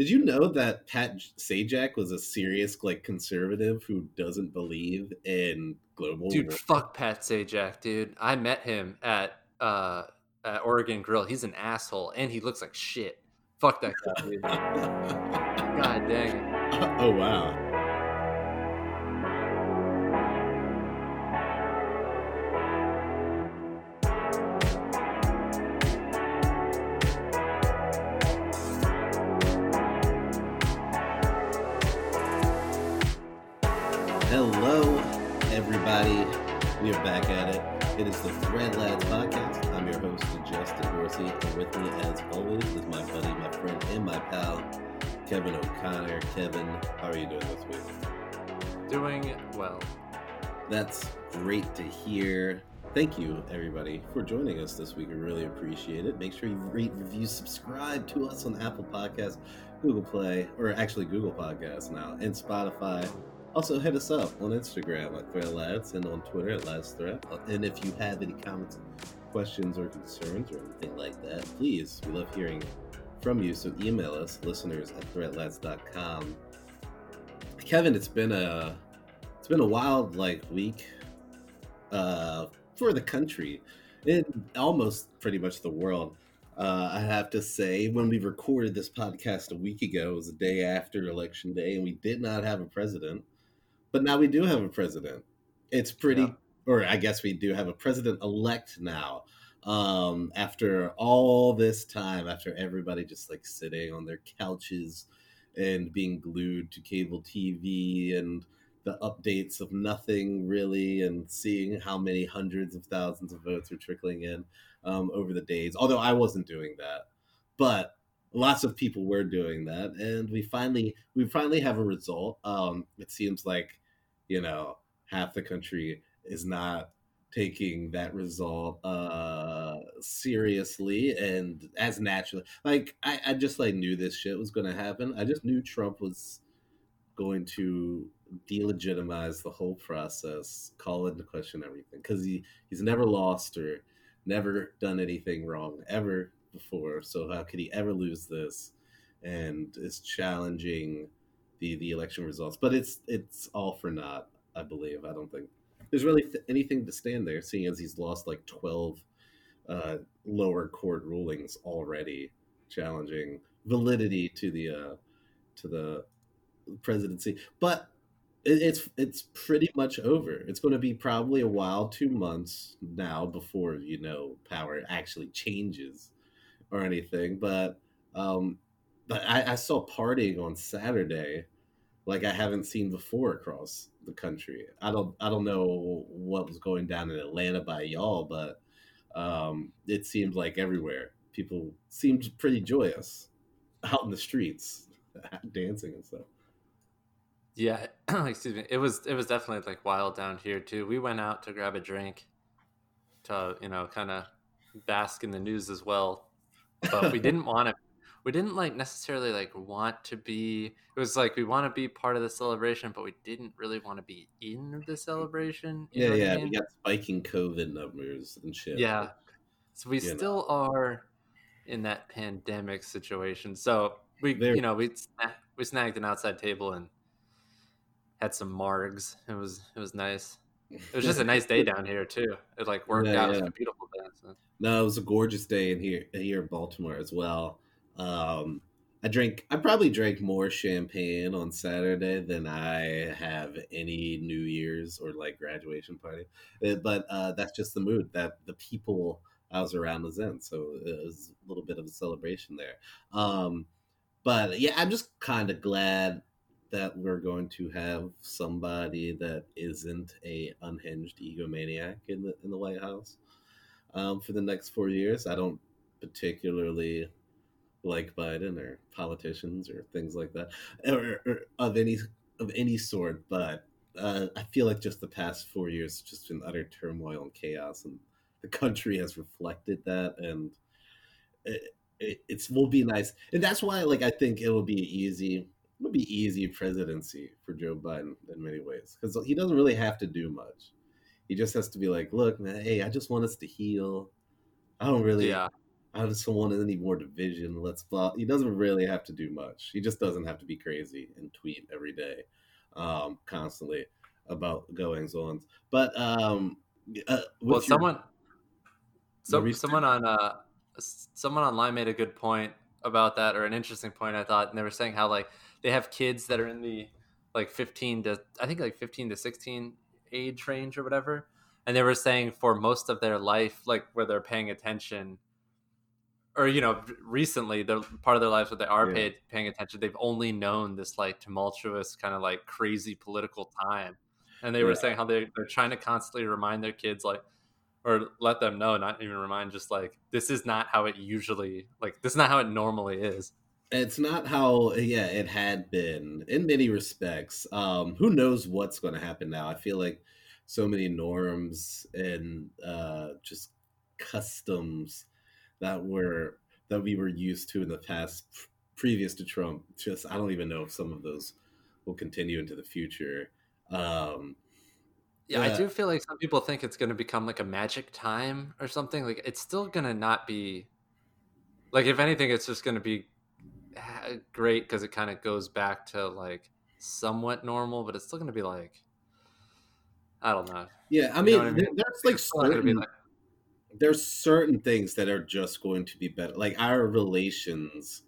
Did you know that Pat Sajak was a serious like conservative who doesn't believe in global? Dude, fuck Pat Sajak, dude. I met him at uh at Oregon Grille. He's an asshole and he looks like shit. Fuck that guy, dude. God dang it. Oh wow. For joining us this week. We really appreciate it. Make sure you rate, review, subscribe to us on Apple Podcasts, Google Play, or actually Google Podcasts now, and Spotify. Also, hit us up on Instagram at Thread Lads and on Twitter at Lads. And if you have any comments, questions, or concerns, or anything like that, please, we love hearing from you. So email us, listeners at threadlads.com. Kevin, it's been a it's been a wild like week uh, for the country, and almost pretty much the world. Uh, I have to say, when we recorded this podcast a week ago, it was the day after election day, and we did not have a president. But now we do have a president. It's pretty, yeah. or I guess we do have a president elect now. Um, after all this time, after everybody just like sitting on their couches and being glued to cable TV and the updates of nothing really, and seeing how many hundreds of thousands of votes are trickling in um, over the days. Although I wasn't doing that, but lots of people were doing that, and we finally we finally have a result. Um, it seems like you know half the country is not taking that result uh seriously and as naturally like I, I just like knew this shit was gonna happen i just knew trump was going to delegitimize the whole process call into question everything because he he's never lost or never done anything wrong ever before so how could he ever lose this and is challenging the the election results. But it's it's all for naught, I believe. I don't think there's really th- anything to stand there, seeing as he's lost like twelve uh, lower court rulings already, challenging validity to the uh, to the presidency. But it, it's it's pretty much over. It's going to be probably a while, two months now before you know power actually changes or anything. But um, but I, I saw partying on Saturday like I haven't seen before across the country. I don't I don't know what was going down in Atlanta by y'all, but um, it seemed like everywhere people seemed pretty joyous out in the streets, dancing and stuff. Yeah, excuse me. It was it was definitely like wild down here too. We went out to grab a drink to you know kind of bask in the news as well, but we didn't want to we didn't like necessarily like want to be it was like we want to be part of the celebration but we didn't really want to be in the celebration yeah yeah I mean? we got spiking covid numbers and shit yeah so we you still know. are in that pandemic situation so we there. you know we we snagged an outside table and had some margs it was it was nice it was just a nice day down here too it like worked yeah, out yeah. it was a beautiful day so. no it was a gorgeous day in here here in baltimore as well um, I drink. I probably drank more champagne on Saturday than I have any New Year's or like graduation party. Uh, but uh, that's just the mood that the people I was around was in. So it was a little bit of a celebration there. Um, but yeah, I'm just kind of glad that we're going to have somebody that isn't a unhinged egomaniac in the in the White House um, for the next four years. I don't particularly like Biden or politicians or things like that, or, or of any of any sort. But uh, I feel like just the past four years just been utter turmoil and chaos, and the country has reflected that, and it, it it's will be nice, and that's why like I think it will be easy. It will be easy presidency for Joe Biden in many ways because he doesn't really have to do much. He just has to be like, look, man, hey, I just want us to heal. I don't really, yeah. I just don't want any more division. Let's blah. He doesn't really have to do much. He just doesn't have to be crazy and tweet every day, um, constantly about goings ons. But um, uh, well, what's your- someone, so, someone on uh, someone online made a good point about that, or an interesting point I thought, and they were saying how like they have kids that are in the like 15 to I think like 15 to 16 age range or whatever, and they were saying for most of their life, like where they're paying attention. Or you know, recently, the part of their lives where they are Yeah. paid, paying attention, they've only known this like tumultuous, kind of like crazy political time, and they were saying how they they're trying to constantly remind their kids like or let them know not even remind just like this is not how it usually like this is not how it normally is it's not how yeah it had been in many respects um who knows what's going to happen now. I feel like so many norms and uh just customs that were that we were used to in the past previous to trump just i don't even know if some of those will continue into the future. Um yeah i do feel like some people think it's going to become like a magic time or something. Like it's still going to not be like if anything it's just going to be great because it kind of goes back to like somewhat normal but it's still going to be like i don't know yeah i You mean, know I mean? like It's still not gonna be certain like there's certain things that are just going to be better like our relations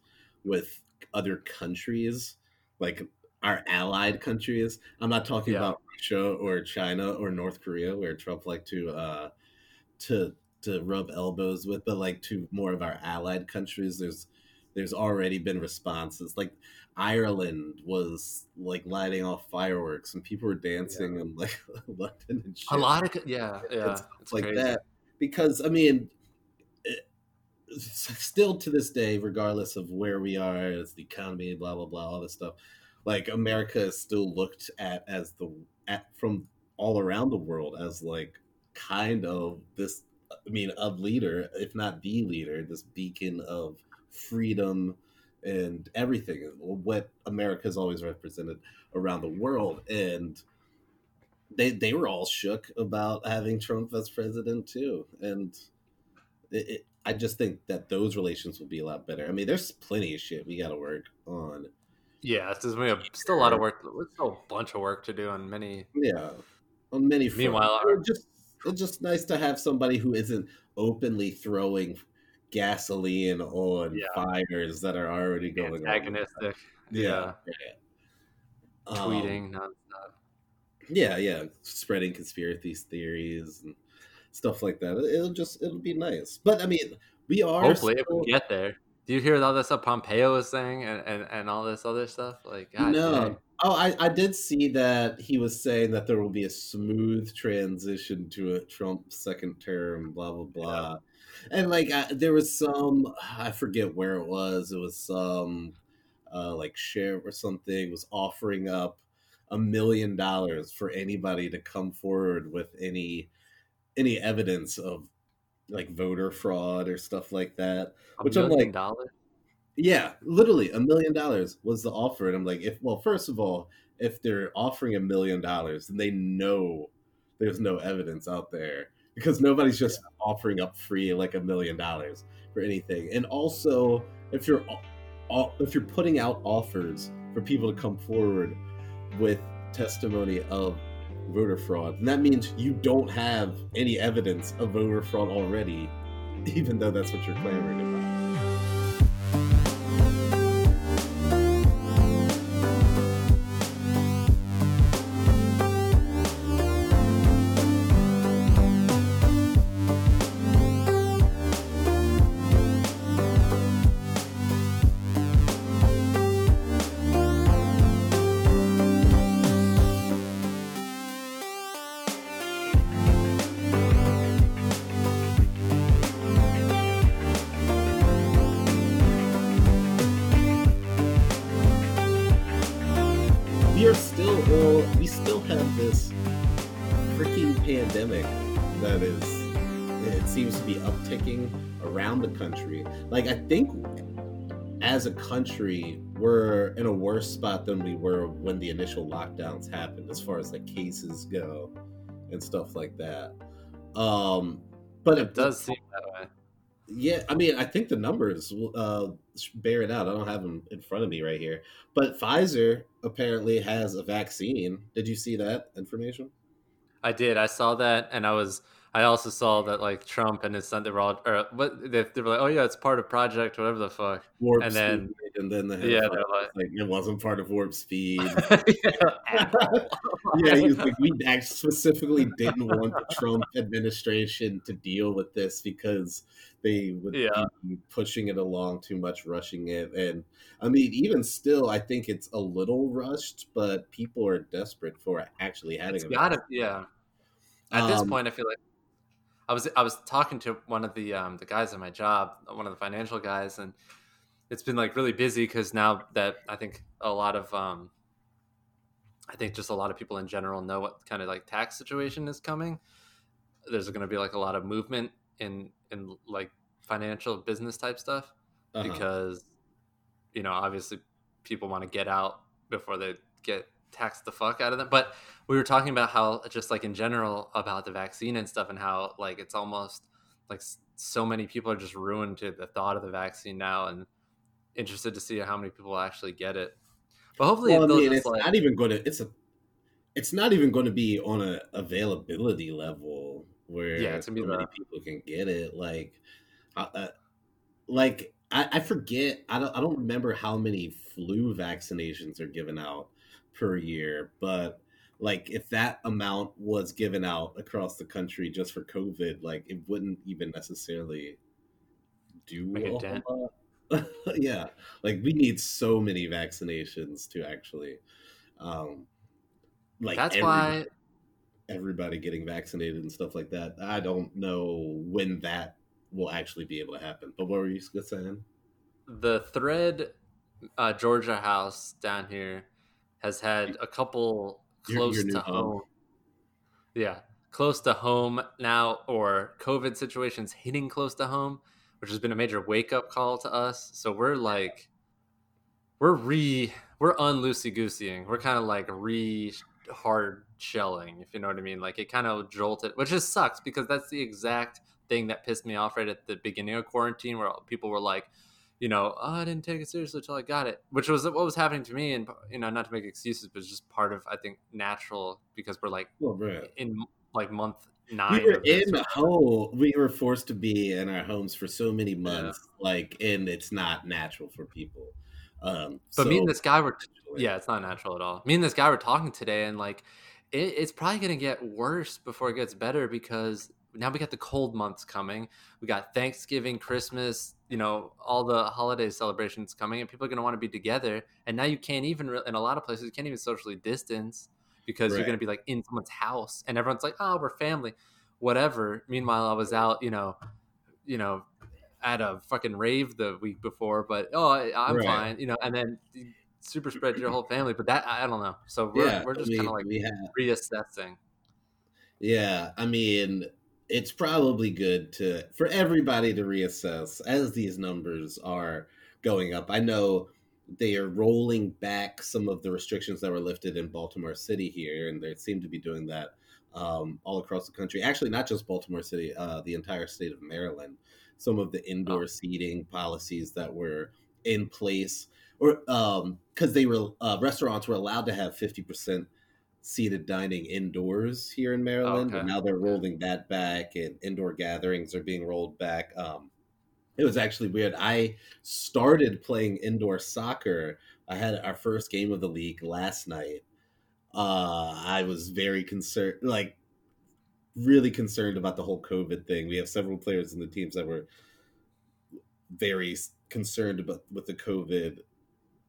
with other countries like our allied countries i'm not talking Yeah. about russia or china or north korea where trump like to uh to to rub elbows with but like to more of our allied countries there's there's already been responses like ireland was like lighting off fireworks and people were dancing in like london and shit a lot of yeah yeah it's it's like crazy. that because I mean, eh, it, still to this day, regardless of where we are as the economy, blah blah blah, all this stuff, like America is still looked at as the at from all around the world as like kind of this. I mean, a leader, if not the leader, this beacon of freedom and everything. What America's always represented around the world, and they they were all shook about having Trump as president too, and it, it, I just think that those relations will be a lot better. I mean, there's plenty of shit we got to work on. Yeah, we still a lot of work. There's still a bunch of work to do on many. Yeah, on many. fronts. Meanwhile, just it's just nice to have somebody who isn't openly throwing gasoline on Yeah. fires that are already going on. Antagonistic. Yeah, yeah. Um, Tweeting nonstop. yeah, yeah, spreading conspiracy theories and stuff like that. It'll just it'll be nice. But I mean, we are Hopefully, if still- we get there. Do you hear all this stuff Pompeo is saying and, and, and all this other stuff? Like, God, no. dang. Oh, I, I did see that he was saying that there will be a smooth transition to a Trump second term, blah blah blah, and like I, there was some I forget where it was. It was some uh, like share or something was offering up a million dollars for anybody to come forward with any any evidence of like voter fraud or stuff like that. A Which I'm like- dollars? Yeah, literally a million dollars was the offer, and I'm like, if well, first of all, if they're offering a million dollars, then they know there's no evidence out there because nobody's just offering up free like a million dollars for anything. And also, if you're if you're putting out offers for people to come forward with testimony of voter fraud, then that means you don't have any evidence of voter fraud already, even though that's what you're clamoring about. Country like i think as a country we're in a worse spot than we were when the initial lockdowns happened as far as like cases go and stuff like that um but It does seem that way. Yeah, I mean, I think the numbers uh, bear it out. I don't have them in front of me right here, but Pfizer apparently has a vaccine. Did you see that information? I did. I saw that, and I was. I also saw that like Trump and his son they were all, or what they, they were like, oh yeah, it's part of project whatever the fuck. Warp and speed, then and then the yeah, they're like, like it wasn't part of warp speed. yeah, yeah, he was like, we specifically didn't want the Trump administration to deal with this because they would Yeah. be pushing it along too much, rushing it. And I mean, even still, I think it's a little rushed, but people are desperate for actually having it's a gotta yeah. At this Um, point, I feel like I was I was talking to one of the um, the guys at my job, one of the financial guys, and it's been like really busy because now that I think a lot of um, I think just a lot of people in general know what kind of like tax situation is coming. There's going to be like a lot of movement in in like financial business type stuff uh-huh. because you know obviously people want to get out before they get taxed the fuck out of them but we were talking about how just like in general about the vaccine and stuff and how like it's almost like so many people are just ruined to the thought of the vaccine now and interested to see how many people actually get it but hopefully well, I mean, it's like not even going to. It's a. It's not even going to be on a availability level where Yeah, it's so many people can get it. Like, uh, uh, like I, I forget. I don't. I don't remember how many flu vaccinations are given out per year, but like if that amount was given out across the country just for COVID, like it wouldn't even necessarily do Make a dent. yeah, like we need so many vaccinations to actually, um, like that's every- why everybody getting vaccinated and stuff like that. I don't know when that will actually be able to happen. But what were you saying? the thread uh, Georgia house down here has had a couple close your to home. home. Yeah, close to home now, or COVID situations hitting close to home, which has been a major wake up call to us. So we're like, we're re, we're unloosey goosying. We're kind of like re hard shelling, if you know what I mean. Like it kind of jolted, which just sucks because that's the exact thing that pissed me off right at the beginning of quarantine, where people were like, you know, oh, I didn't take it seriously until I got it, which was what was happening to me. And, you know, not to make excuses, but it's just part of, I think, natural because we're like bro. in like month nine. We were in home. We were forced to be in our homes for so many months, like, and it's not natural for people. Um, But me and this guy were, yeah, it's not natural at all. Me and this guy were talking today, and like, it, it's probably going to get worse before it gets better because now we got the cold months coming. We got Thanksgiving, Christmas, you know, all the holiday celebrations coming, and people are going to want to be together. And now you can't even, re- in a lot of places, you can't even socially distance because you're going to be like in someone's house, and everyone's like, oh, we're family, whatever. Meanwhile, I was out, you know, you know, at a fucking rave the week before, but oh, I, I'm Right. fine, you know, and then super spread your whole family. But that I don't know. So we're yeah, we're just kind of like we have reassessing. Yeah, I mean, it's probably good to for everybody to reassess as these numbers are going up. I know they are rolling back some of the restrictions that were lifted in Baltimore City here, and they seem to be doing that um, all across the country. Actually, not just Baltimore City, uh, the entire state of Maryland. Some of the indoor Oh. seating policies that were in place, or because they were uh, restaurants were allowed to have fifty percent seated dining indoors here in Maryland, Okay. and now they're rolling that back, and indoor gatherings are being rolled back. Um, it was actually weird. I started playing indoor soccer. I had our first game of the league last night. Uh, I was very concerned, like really concerned about the whole COVID thing. We have several players in the teams that were very concerned about with the COVID.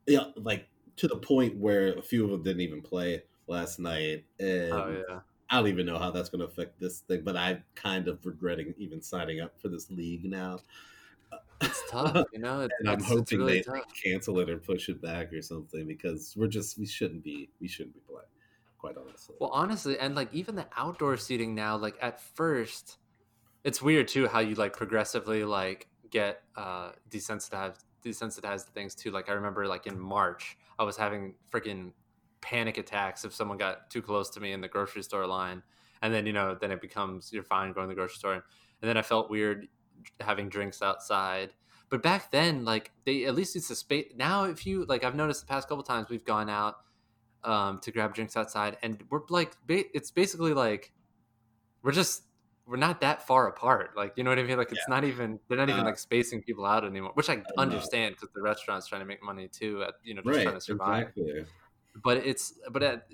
Yeah, like to the point where a few of them didn't even play last night, and Oh yeah. I don't even know how that's going to affect this thing. But I'm kind of regretting even signing up for this league now. It's tough, you know. It's, and I'm hoping really they tough. cancel it or push it back or something because we're just we shouldn't be we shouldn't be playing. Quite honestly. Well, honestly, and like even the outdoor seating now, like at first, it's weird too how you like progressively like get uh desensitized desensitized to things too. Like I remember like in March, I was having freaking panic attacks if someone got too close to me in the grocery store line. And then, you know, then it becomes you're fine going to the grocery store. And then I felt weird having drinks outside. But back then, like they at least used to space. Now, if you like, I've noticed the past couple times we've gone out um, to grab drinks outside, and we're like, ba- it's basically like we're just we're not that far apart. Like, you know what I mean? Like, it's Yeah. not even they're not even Uh, like spacing people out anymore, which I know. understand because the restaurant's trying to make money too. At you know, just right, trying to survive. exactly. But it's but at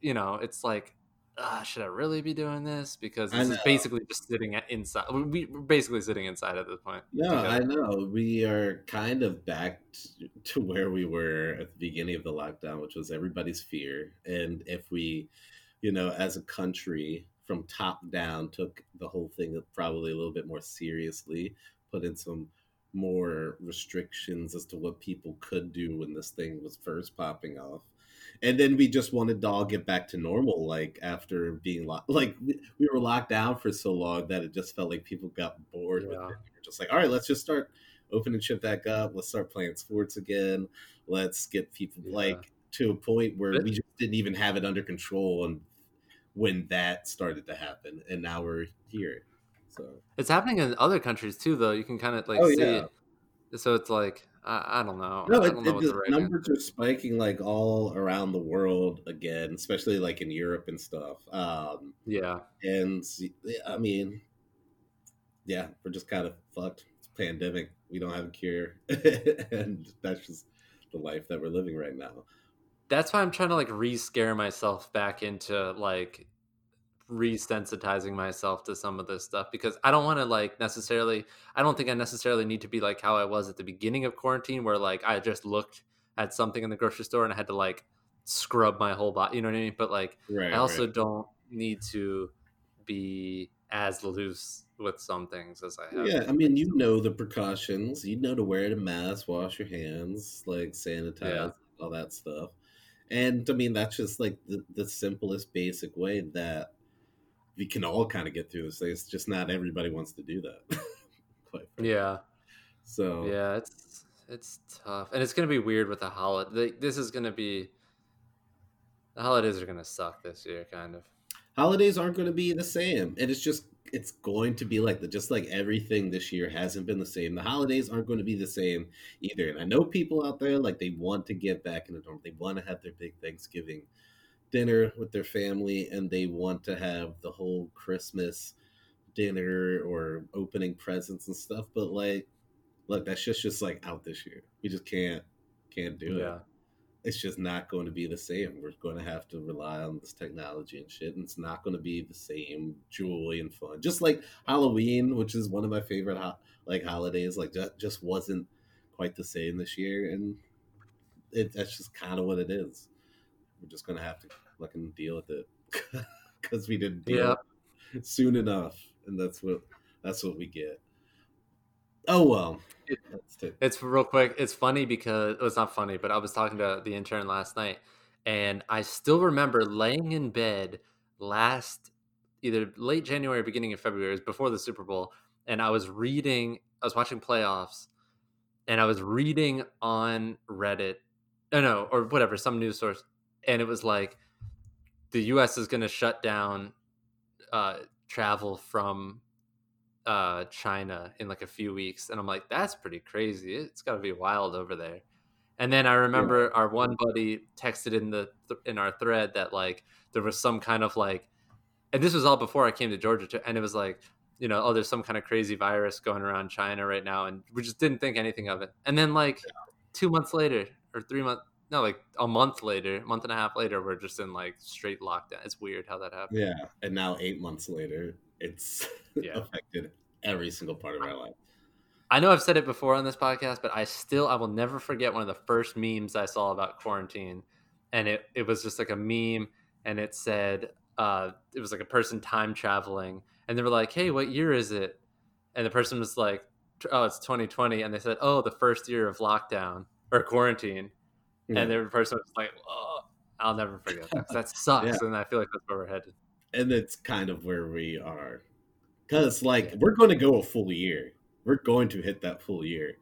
you know, it's like. Uh, should I really be doing this? Because this is basically just sitting at inside. We, we're basically sitting inside at this point. No, because- I know. We are kind of back t- to where we were at the beginning of the lockdown, which was everybody's fear. And if we, you know, as a country from top down, took the whole thing probably a little bit more seriously, put in some more restrictions as to what people could do when this thing was first popping off. And then we just wanted to all get back to normal, like after being locked. Like we, we were locked down for so long that it just felt like people got bored with it. Yeah. We were just like, all right, let's just start opening shit back up. Let's start playing sports again. Let's get people Yeah. like to a point where we just didn't even have it under control. And when that started to happen, and now we're here. So It's happening in other countries too, though. You can kind of like Oh, see yeah. it. So it's like I, I don't know. no, it, don't know it- the numbers are spiking like all around the world again, especially like in Europe and stuff. Um, Yeah, and I mean, yeah, we're just kind of fucked. It's a pandemic. We don't have a cure, and that's just the life that we're living right now. that's why I'm trying to like re-scare myself back into like resensitizing myself to some of this stuff because I don't want to like necessarily. I don't think I necessarily need to be like how I was at the beginning of quarantine, where like I just looked at something in the grocery store and I had to like scrub my whole body. You know what I mean? But like Right. I also right. don't need to be as loose with some things as I have. Yeah, I mean, you know the precautions. You know to wear the mask, wash your hands, like sanitize, Yeah. all that stuff. And I mean, that's just like the, the simplest, basic way that we can all kind of get through this. It's just not everybody wants to do that. Yeah. So Yeah, it's it's tough, and it's gonna be weird with the holiday. This is gonna be the holidays are gonna suck this year, kind of. holidays aren't going to be the same and it's just it's going to be like the just like everything this year hasn't been the same the holidays aren't going to be the same either and i know people out there like they want to get back in the norm they want to have their big thanksgiving dinner with their family and they want to have the whole christmas dinner or opening presents and stuff but like look that's just just like out this year we just can't can't do it it's just not going to be the same. We're going to have to rely on this technology and shit, and it's not going to be the same joy and fun. Just like Halloween, which is one of my favorite ho- like holidays, like that just wasn't quite the same this year, and it, that's just kind of what it is. We're just going to have to fucking deal with it because we didn't deal Yeah. soon enough, and that's what that's what we get. Oh well, It- that's it. it's real quick. It's funny because well, it's not funny, but I was talking to the intern last night, and I still remember laying in bed last either late January, or beginning of February, it was before the Super Bowl, and I was reading, I was watching playoffs, and I was reading on Reddit, oh no, or whatever, some news source, and it was like the U.S. is going to shut down uh, travel from uh, China in like a few weeks, and I'm like, that's pretty crazy. It's got to be wild over there. And then I remember our one buddy texted in the in our thread that like there was some kind of like, and this was all before I came to Georgia, too, and it was like, you know, oh, there's some kind of crazy virus going around China right now, and we just didn't think anything of it. And then like two months later, or three months, no, like a month later, month and a half later, we're just in like straight lockdown. It's weird how that happened. Yeah, and now eight months later, it's Yeah. affected every single part of my life. I know I've said it before on this podcast, but I still I will never forget one of the first memes I saw about quarantine, and it it was just like a meme, and it said uh, it was like a person time traveling, and they were like, "Hey, what year is it?" And the person was like, "Oh, it's 2020," and they said, "Oh, the first year of lockdown or quarantine," and the person was like, "Oh, I'll never forget that that sucks," Yeah. and I feel like that's where we're headed. and it's kind of where we are, because like we're going to go a full year. We're going to hit that full year.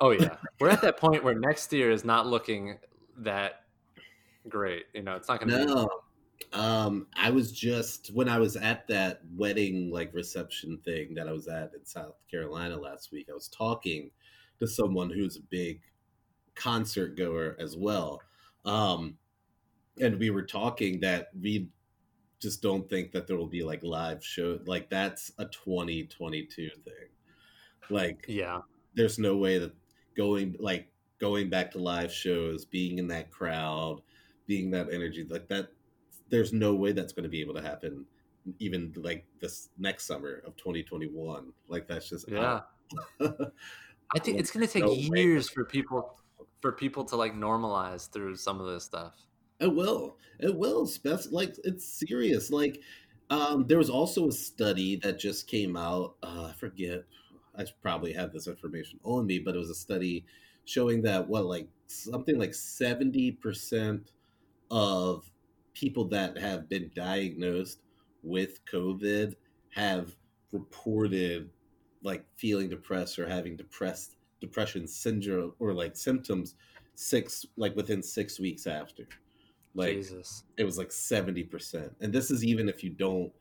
Oh yeah, we're at that point where next year is not looking that great. You know, it's not going to be No, Um, I was just when I was at that wedding like reception thing that I was at in South Carolina last week. I was talking to someone who's a big concert goer as well, um, and we were talking that we just don't think that there will be like live show like that's a 2022 thing. Like, Yeah. there's no way that going like going back to live shows, being in that crowd, being that energy like that. There's no way that's going to be able to happen. Even like this next summer of 2021, like that's just Yeah. I think it's gonna take No way. years for people for people to like normalize through some of this stuff. It will. It will. Like it's serious. Like um, there was also a study that just came out. Uh, I forget. I probably have this information on me, but it was a study showing that what like something like seventy percent of people that have been diagnosed with COVID have reported like feeling depressed or having depressed depression syndrome or like symptoms six like within six weeks after. Like Jesus. it was like 70% and this is even if you don't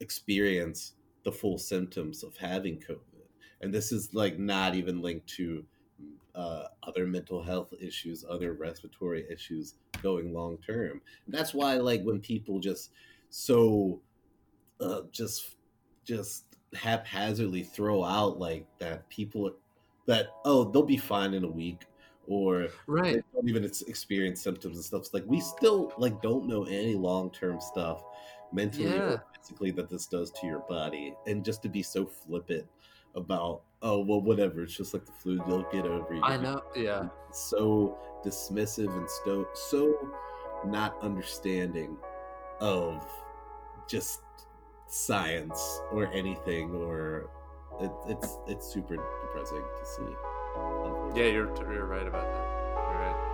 experience the full symptoms of having covid. And this is like not even linked to uh, other mental health issues other respiratory issues going long term. That's why like when people just so uh, just just haphazardly throw out like that people that oh they'll be fine in a week or Right. don't even ex- experience symptoms and stuff. It's like we still like don't know any long term stuff mentally Yeah. or physically that this does to your body, and just to be so flippant about oh well whatever it's just like the flu you'll get over it. I know. Yeah. so dismissive and so so not understanding of just science or anything or it, it's it's super to see. Yeah, you're you're right about that. You're right.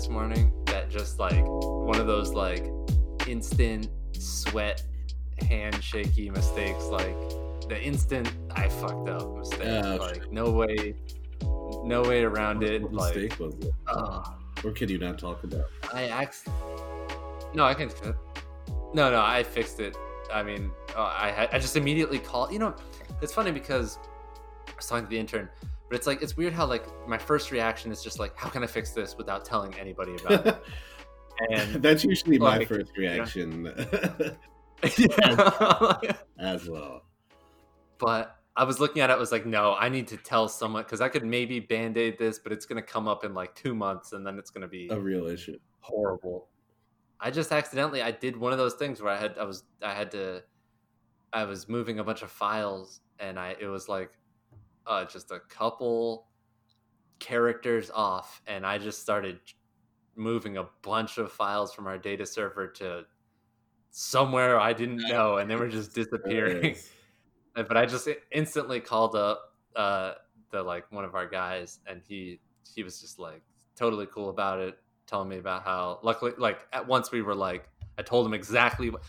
This morning that just like one of those like instant sweat handshaky mistakes like the instant I fucked up mistake. Oh, like no way no way around it. What Like mistake was it? ugh. Or can you not talk about? I ax No, I can No, no, I fixed it. I mean, uh, I had- I just immediately called. You know, it's funny because I was talking to the intern, but it's like it's weird how like my first reaction is just like, how can I fix this without telling anybody about it? And That's usually my first reaction yeah. as well. but I was looking at it, I was like, no, I need to tell someone because I could maybe band aid this, but it's gonna come up in like two months, and then it's gonna be A real issue. horrible. I just accidentally I did one of those things where I had I was I had to I was moving a bunch of files and I it was like uh just a couple characters off and I just started moving a bunch of files from our data server to somewhere I didn't know and they were just disappearing. But I just instantly called up uh the like one of our guys and he he was just like totally cool about it telling me about how luckily like at once we were like I told him exactly what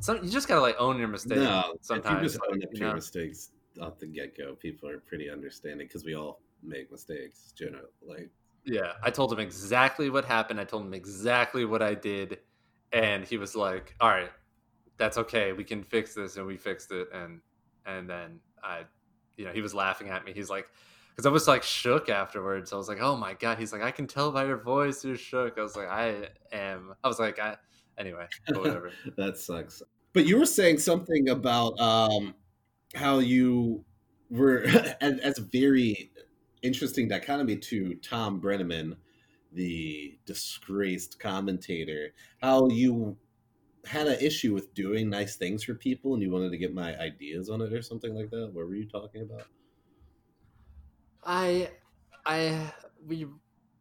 some you just gotta like own your mistake No, sometimes you just own up to your mistakes off the get go, people are pretty understanding because we all make mistakes. Generally, like Yeah, I told him exactly what happened. I told him exactly what I did, and he was like, "All right, that's okay. We can fix this." And we fixed it, and and then I, you know, he was laughing at me. He's like, because I was like shook afterwards. I was like, "Oh my god!" He's like, "I can tell by your voice you're shook." I was like, "I am." I was like, "I." Anyway, whatever. that sucks. But you were saying something about um, how you were, and that's a very interesting dichotomy to Thom Brennaman, the disgraced commentator. How you had an issue with doing nice things for people, and you wanted to get my ideas on it or something like that. What were you talking about? I, I, we,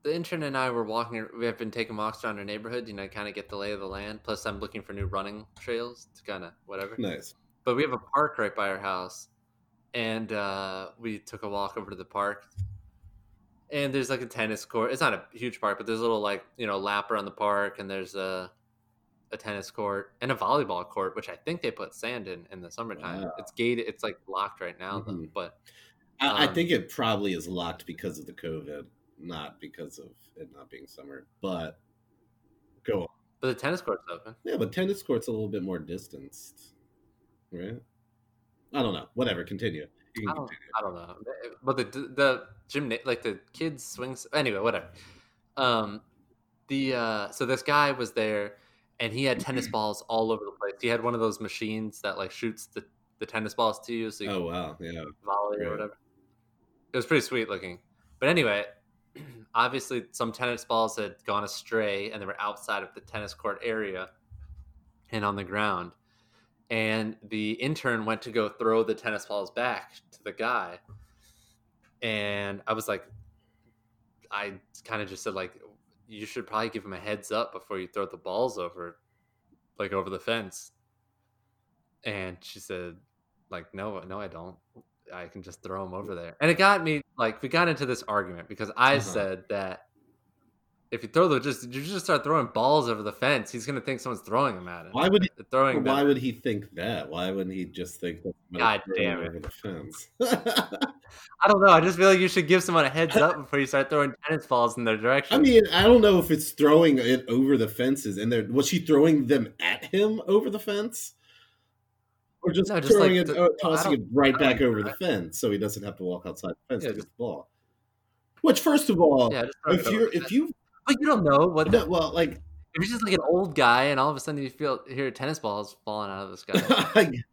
the intern and I were walking. We have been taking walks around our neighborhood, you know, kind of get the lay of the land. Plus, I'm looking for new running trails to kind of whatever. Nice. But we have a park right by our house, and uh, we took a walk over to the park. And there's like a tennis court. It's not a huge park, but there's a little like you know lap around the park, and there's a a tennis court and a volleyball court, which I think they put sand in in the summertime. Wow. It's gated. It's like locked right now, though. Mhm. But I, I Um, think it probably is locked because of the COVID, not because of it not being summer. But go on. but the tennis court's open. Yeah, but tennis court's a little bit more distanced, right? I don't know. Whatever. Continue. I don't, continue. I don't know, but the the gym like the kids swings anyway. Whatever. Um, the uh, so this guy was there, and he had tennis balls all over the place. He had one of those machines that like shoots the, the tennis balls to you, so you Oh wow, yeah. volley or whatever. It was pretty sweet looking. But anyway, obviously some tennis balls had gone astray, and they were outside of the tennis court area and on the ground. And the intern went to go throw the tennis balls back to the guy. And I was like, I kind of just said, like, you should probably give him a heads up before you throw the balls over, like, over the fence. And she said, like, no, no, I don't. I can just throw them over there. And it got me, like, we got into this argument because I Uh-huh. said that if you throw the just you just start throwing balls over the fence, he's gonna think someone's throwing them at him. Why would he? throwing them? Why would he think that? Why wouldn't he just think that? God damn it. over the fence? I don't know. I just feel like you should give someone a heads up before you start throwing tennis balls in their direction. I mean, I don't know if it's throwing it over the fences, and there was she throwing them at him over the fence, or just, No, just throwing like it, the- uh, tossing it right back over the fence, so he doesn't have to walk outside the fence Yeah, to get the ball. Which, first of all, yeah, just throw it if you're if you but you don't know what. no, well, like if you're just like an old guy, and all of a sudden you feel hear tennis balls falling out of the sky,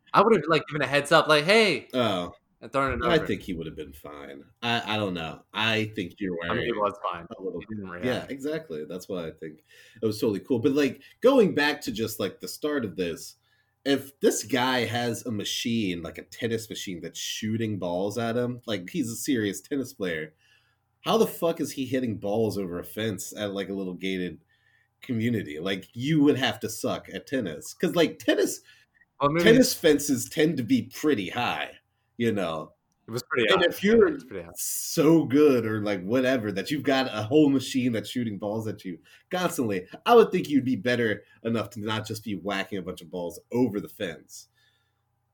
I, would have like given a heads up, like, "Hey," oh, and thrown it over. I think he would have been fine. I I don't know. I think you're wearing. I mean, it was fine. a little He. Yeah, exactly. That's why I think it was totally cool. But like going back to just like the start of this, if this guy has a machine, like a tennis machine that's shooting balls at him, like he's a serious tennis player, how the fuck is he hitting balls over a fence at like a little gated community? Like you would have to suck at tennis. Cause like tennis Well, tennis fences tend to be pretty high, you know. it was pretty. And high. if you're Yeah, it was pretty high. so good or like whatever that you've got a whole machine that's shooting balls at you constantly, I would think you'd be better enough to not just be whacking a bunch of balls over the fence.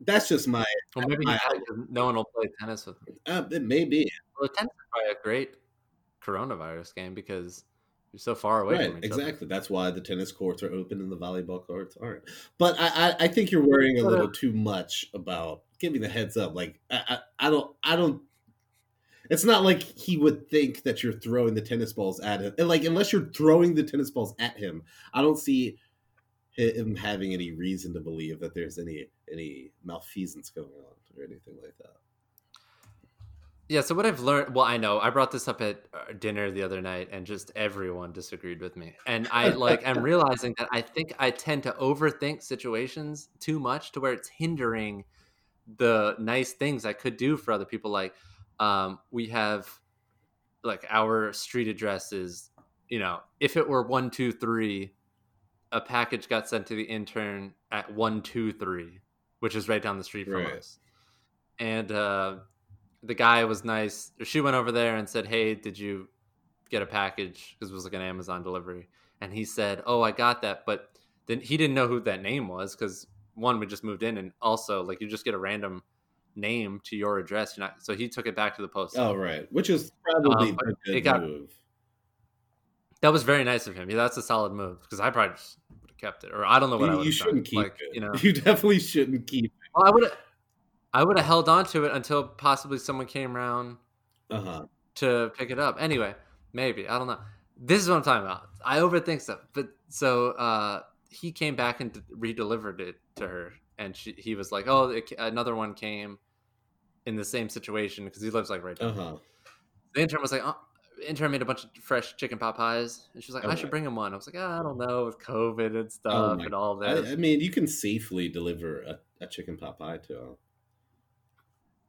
That's just my. well, maybe my had it 'cause no one will play tennis with him. Uh, it may be Well, tennis is probably a great coronavirus game because you're so far away right. from each other. Exactly. That's why the tennis courts are open and the volleyball courts aren't. But I, I, I think you're worrying a uh, little too much about giving the heads up. Like I, I, I don't, I don't. It's not like he would think that you're throwing the tennis balls at him. And like unless you're throwing the tennis balls at him, I don't see him having any reason to believe that there's any any malfeasance going on or anything like that. Yeah, so what I've learned, well, I know I brought this up at uh, dinner the other night, and just everyone disagreed with me. And I like, I'm realizing that I think I tend to overthink situations too much to where it's hindering the nice things I could do for other people. Like, um, we have like our street address is, you know, if it were one two three, a package got sent to the intern at one two three, which is right down the street from Right. us, and. uh the guy was nice. She went over there and said, "Hey, did you get a package?" Because it was like an Amazon delivery, and he said, "Oh, I got that," but then he didn't know who that name was because one, we just moved in, and also like you just get a random name to your address. You're not, so he took it back to the post. Oh right, which is probably Um, a good it got- move. That was very nice of him. Yeah, that's a solid move because I probably just would have kept it, or I don't know what I You, would you shouldn't done. keep like, it. You know, you definitely shouldn't keep. well, I would have, I would have held on to it until possibly someone came around Uh huh. to pick it up. Anyway, maybe I don't know. This is what I'm talking about. I overthink stuff. But so uh, he came back and re-delivered it to her, and she, he was like, "Oh, it, another one came in the same situation because he lives like right." Down. huh. The intern was like, oh, "Intern made a bunch of fresh chicken pot pies," and she was like, "I should bring him one." I was like, "Ah, "I don't know with COVID and stuff Oh and all that." I, I mean, you can safely deliver a, a chicken pot pie to him.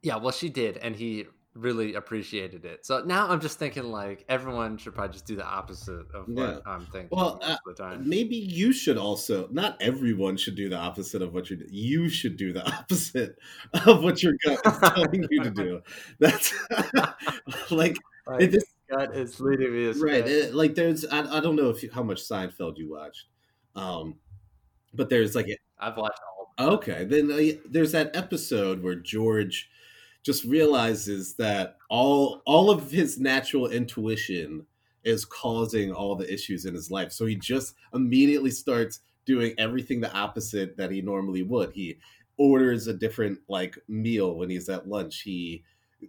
Yeah, well, she did, and he really appreciated it. So now I'm just thinking like everyone should probably just do the opposite of what Yeah. I'm thinking. Well, uh, of the time. maybe you should also. Not everyone should do the opposite of what you. You should do the opposite of what your gut is telling you to do. That's like Like, it is gut is leading me astray. right. It, like there's. I, I don't know if you, how much Seinfeld you watched, um, but there's like I've watched all. Okay, then uh, there's that episode where George just realizes that all all of his natural intuition is causing all the issues in his life. So he just immediately starts doing everything the opposite that he normally would. He orders a different like meal when he's at lunch. He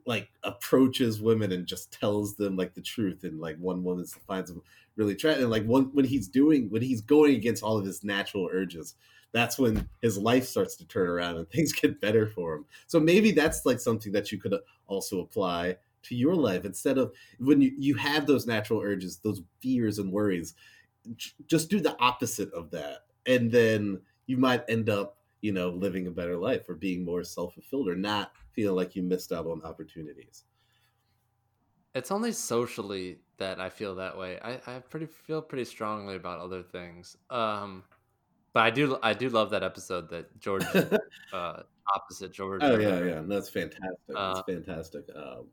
like approaches women and just tells them like the truth and like one woman finds him really attractive and like one when he's doing when he's going against all of his natural urges that's when his life starts to turn around and things get better for him. So maybe that's like something that you could uh, also apply to your life instead of when you, you have those natural urges, those fears and worries, just do the opposite of that. And then you might end up, you know, living a better life or being more self fulfilled or not feel like you missed out on opportunities. It's only socially that I feel that way. I, I pretty feel pretty strongly about other things. Um, but I do I do love that episode that George uh, opposite George. Oh yeah, yeah, that's fantastic. Uh, that's fantastic um,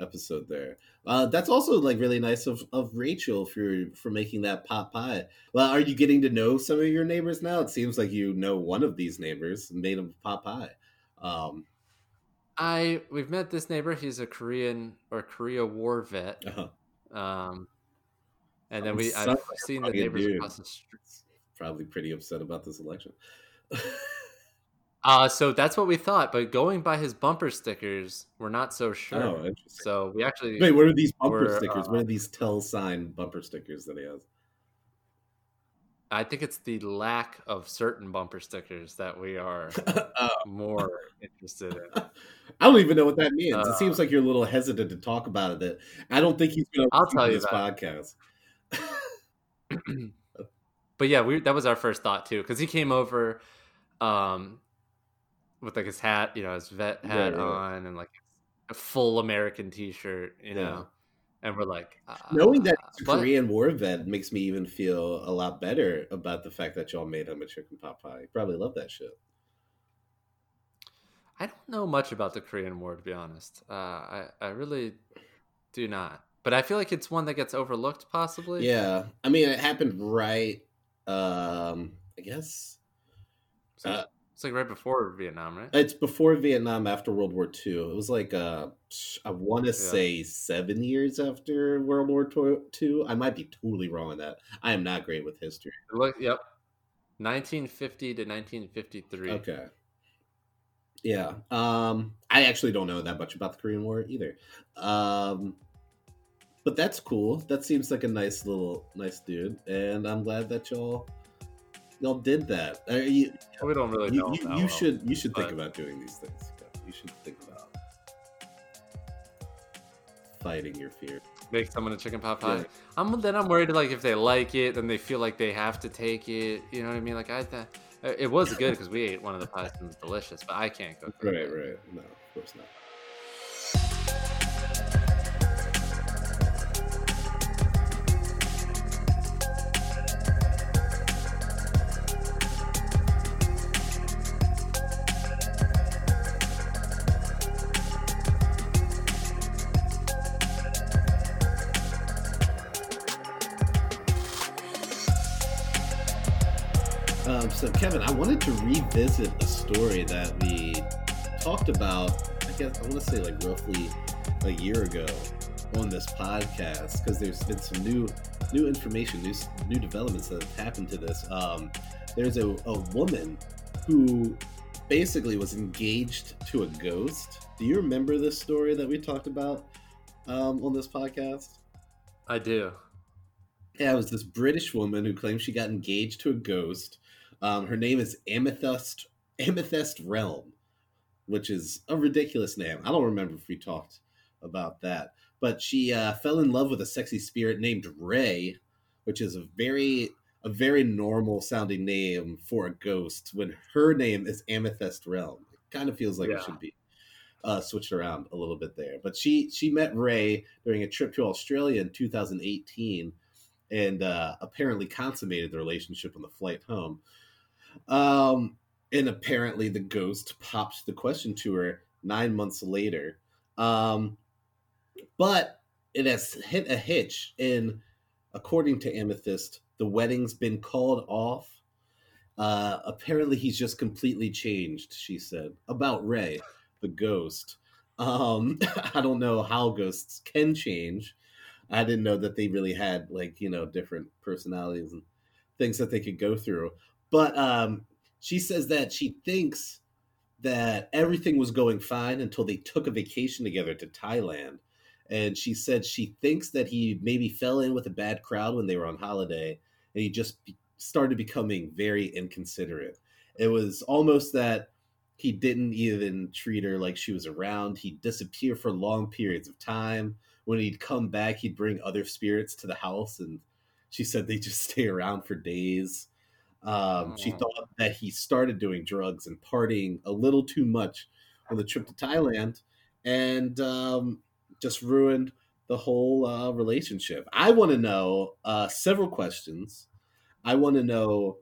episode there. Uh, that's also like really nice of, of Rachel for for making that pot pie. Well, are you getting to know some of your neighbors now? It seems like you know one of these neighbors made him pot pie. Um, I we've met this neighbor. He's a Korean or Korea War vet. uh, Um, and then Sounds- we I've seen the neighbors dude. across the street. probably pretty upset about this election. Uh, so that's what we thought, but going by his bumper stickers, we're not so sure. Oh, interesting. So we actually Wait, what are these bumper We're, stickers? uh, what are these tell sign bumper stickers that he has? I think it's the lack of certain bumper stickers that we are Uh, more interested in. I don't even know what that means. Uh, it seems like you're a little hesitant to talk about it. That I don't think he's going to I'll tell you this podcast. but yeah, we that was our first thought too, because he came over, um, with like his hat, you know, his vet hat on, and like a full American T-shirt, you Yeah. know, and we're like, uh, Knowing that but- Korean War vet makes me even feel a lot better about the fact that y'all made him a chicken pot pie. You probably love that shit. I don't know much about the Korean War, to be honest. Uh, I I really do not, but I feel like it's one that gets overlooked, possibly. Yeah, I mean, it happened right. Um, I guess Uh, it's like right before Vietnam, right? it's before Vietnam, after World War II. It was like uh, I want to Yeah. say seven years after World War II. I might be totally wrong on that. I am not great with history. Look, yep, 1950 to 1953. Okay. Yeah. Um I actually don't know that much about the Korean War either. Um but that's cool. That seems like a nice little nice dude and I'm glad that y'all y'all did that. You We don't really you, know. you, you well. should you should think about doing these things. You should think about fighting your fear. make someone a chicken pot pie. Yeah. I'm then I'm worried like if they like it, then they feel like they have to take it. You know what I mean? Like I, th- it was good because we ate one of the pies and it was delicious, but I can't cook. Right, right. No, of course not. Kevin, I wanted to revisit a story that we talked about. I guess I want to say like roughly a year ago on this podcast because there's been some new new information, new new developments that have happened to this. Um, there's a, a woman who basically was engaged to a ghost. Do you remember this story that we talked about um, on this podcast? I do. Yeah, it was this British woman who claimed she got engaged to a ghost. Um, her name is Amethyst Amethyst Realm, which is a ridiculous name. I don't remember if we talked about that, but she uh, fell in love with a sexy spirit named Ray, which is a very a very normal sounding name for a ghost. When her name is Amethyst Realm, it kind of feels like Yeah. it should be. uh, switched around a little bit there. But she she met Ray during a trip to Australia in 2018, and uh, apparently consummated the relationship on the flight home. Um, and apparently, the ghost popped the question to her nine months later. Um, but it has hit a hitch, and according to Amethyst, the wedding's been called off. Uh, apparently, he's just completely changed. She said about Ray, the ghost. Um, I don't know how ghosts can change. I didn't know that they really had like you know different personalities and things that they could go through. But um, she says that she thinks that everything was going fine until they took a vacation together to Thailand. And she said she thinks that he maybe fell in with a bad crowd when they were on holiday and he just started becoming very inconsiderate. It was almost that he didn't even treat her like she was around. He'd disappear for long periods of time. When he'd come back, he'd bring other spirits to the house. And she said they just stay around for days. Um, She thought that he started doing drugs and partying a little too much on the trip to Thailand and um, just ruined the whole uh, relationship. I want to know uh, several questions. I want to know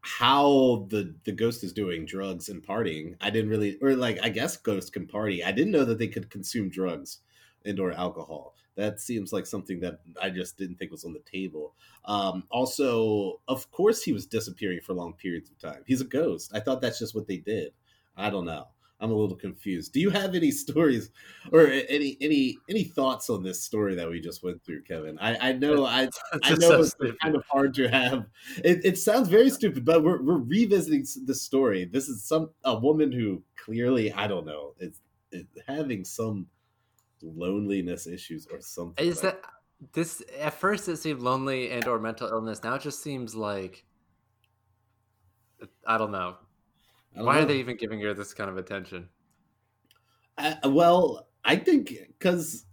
how the the ghost is doing drugs and partying. I didn't really, or like, I guess ghosts can party. I didn't know that they could consume drugs and or alcohol. That seems like something that I just didn't think was on the table. Um, also, of course, he was disappearing for long periods of time. He's a ghost. I thought that's just what they did. I don't know. I'm a little confused. Do you have any stories or any any any thoughts on this story that we just went through, Kevin? I, I know I I know so it's stupid. kind of hard to have. It, it sounds very stupid, but we're we're revisiting the story. This is some a woman who clearly I don't know is, is having some loneliness issues or something. Is like- that this? At first, it seemed lonely and or mental illness. Now it just seems like I don't know. I don't Why know. are they even giving her this kind of attention? Uh, well, I think because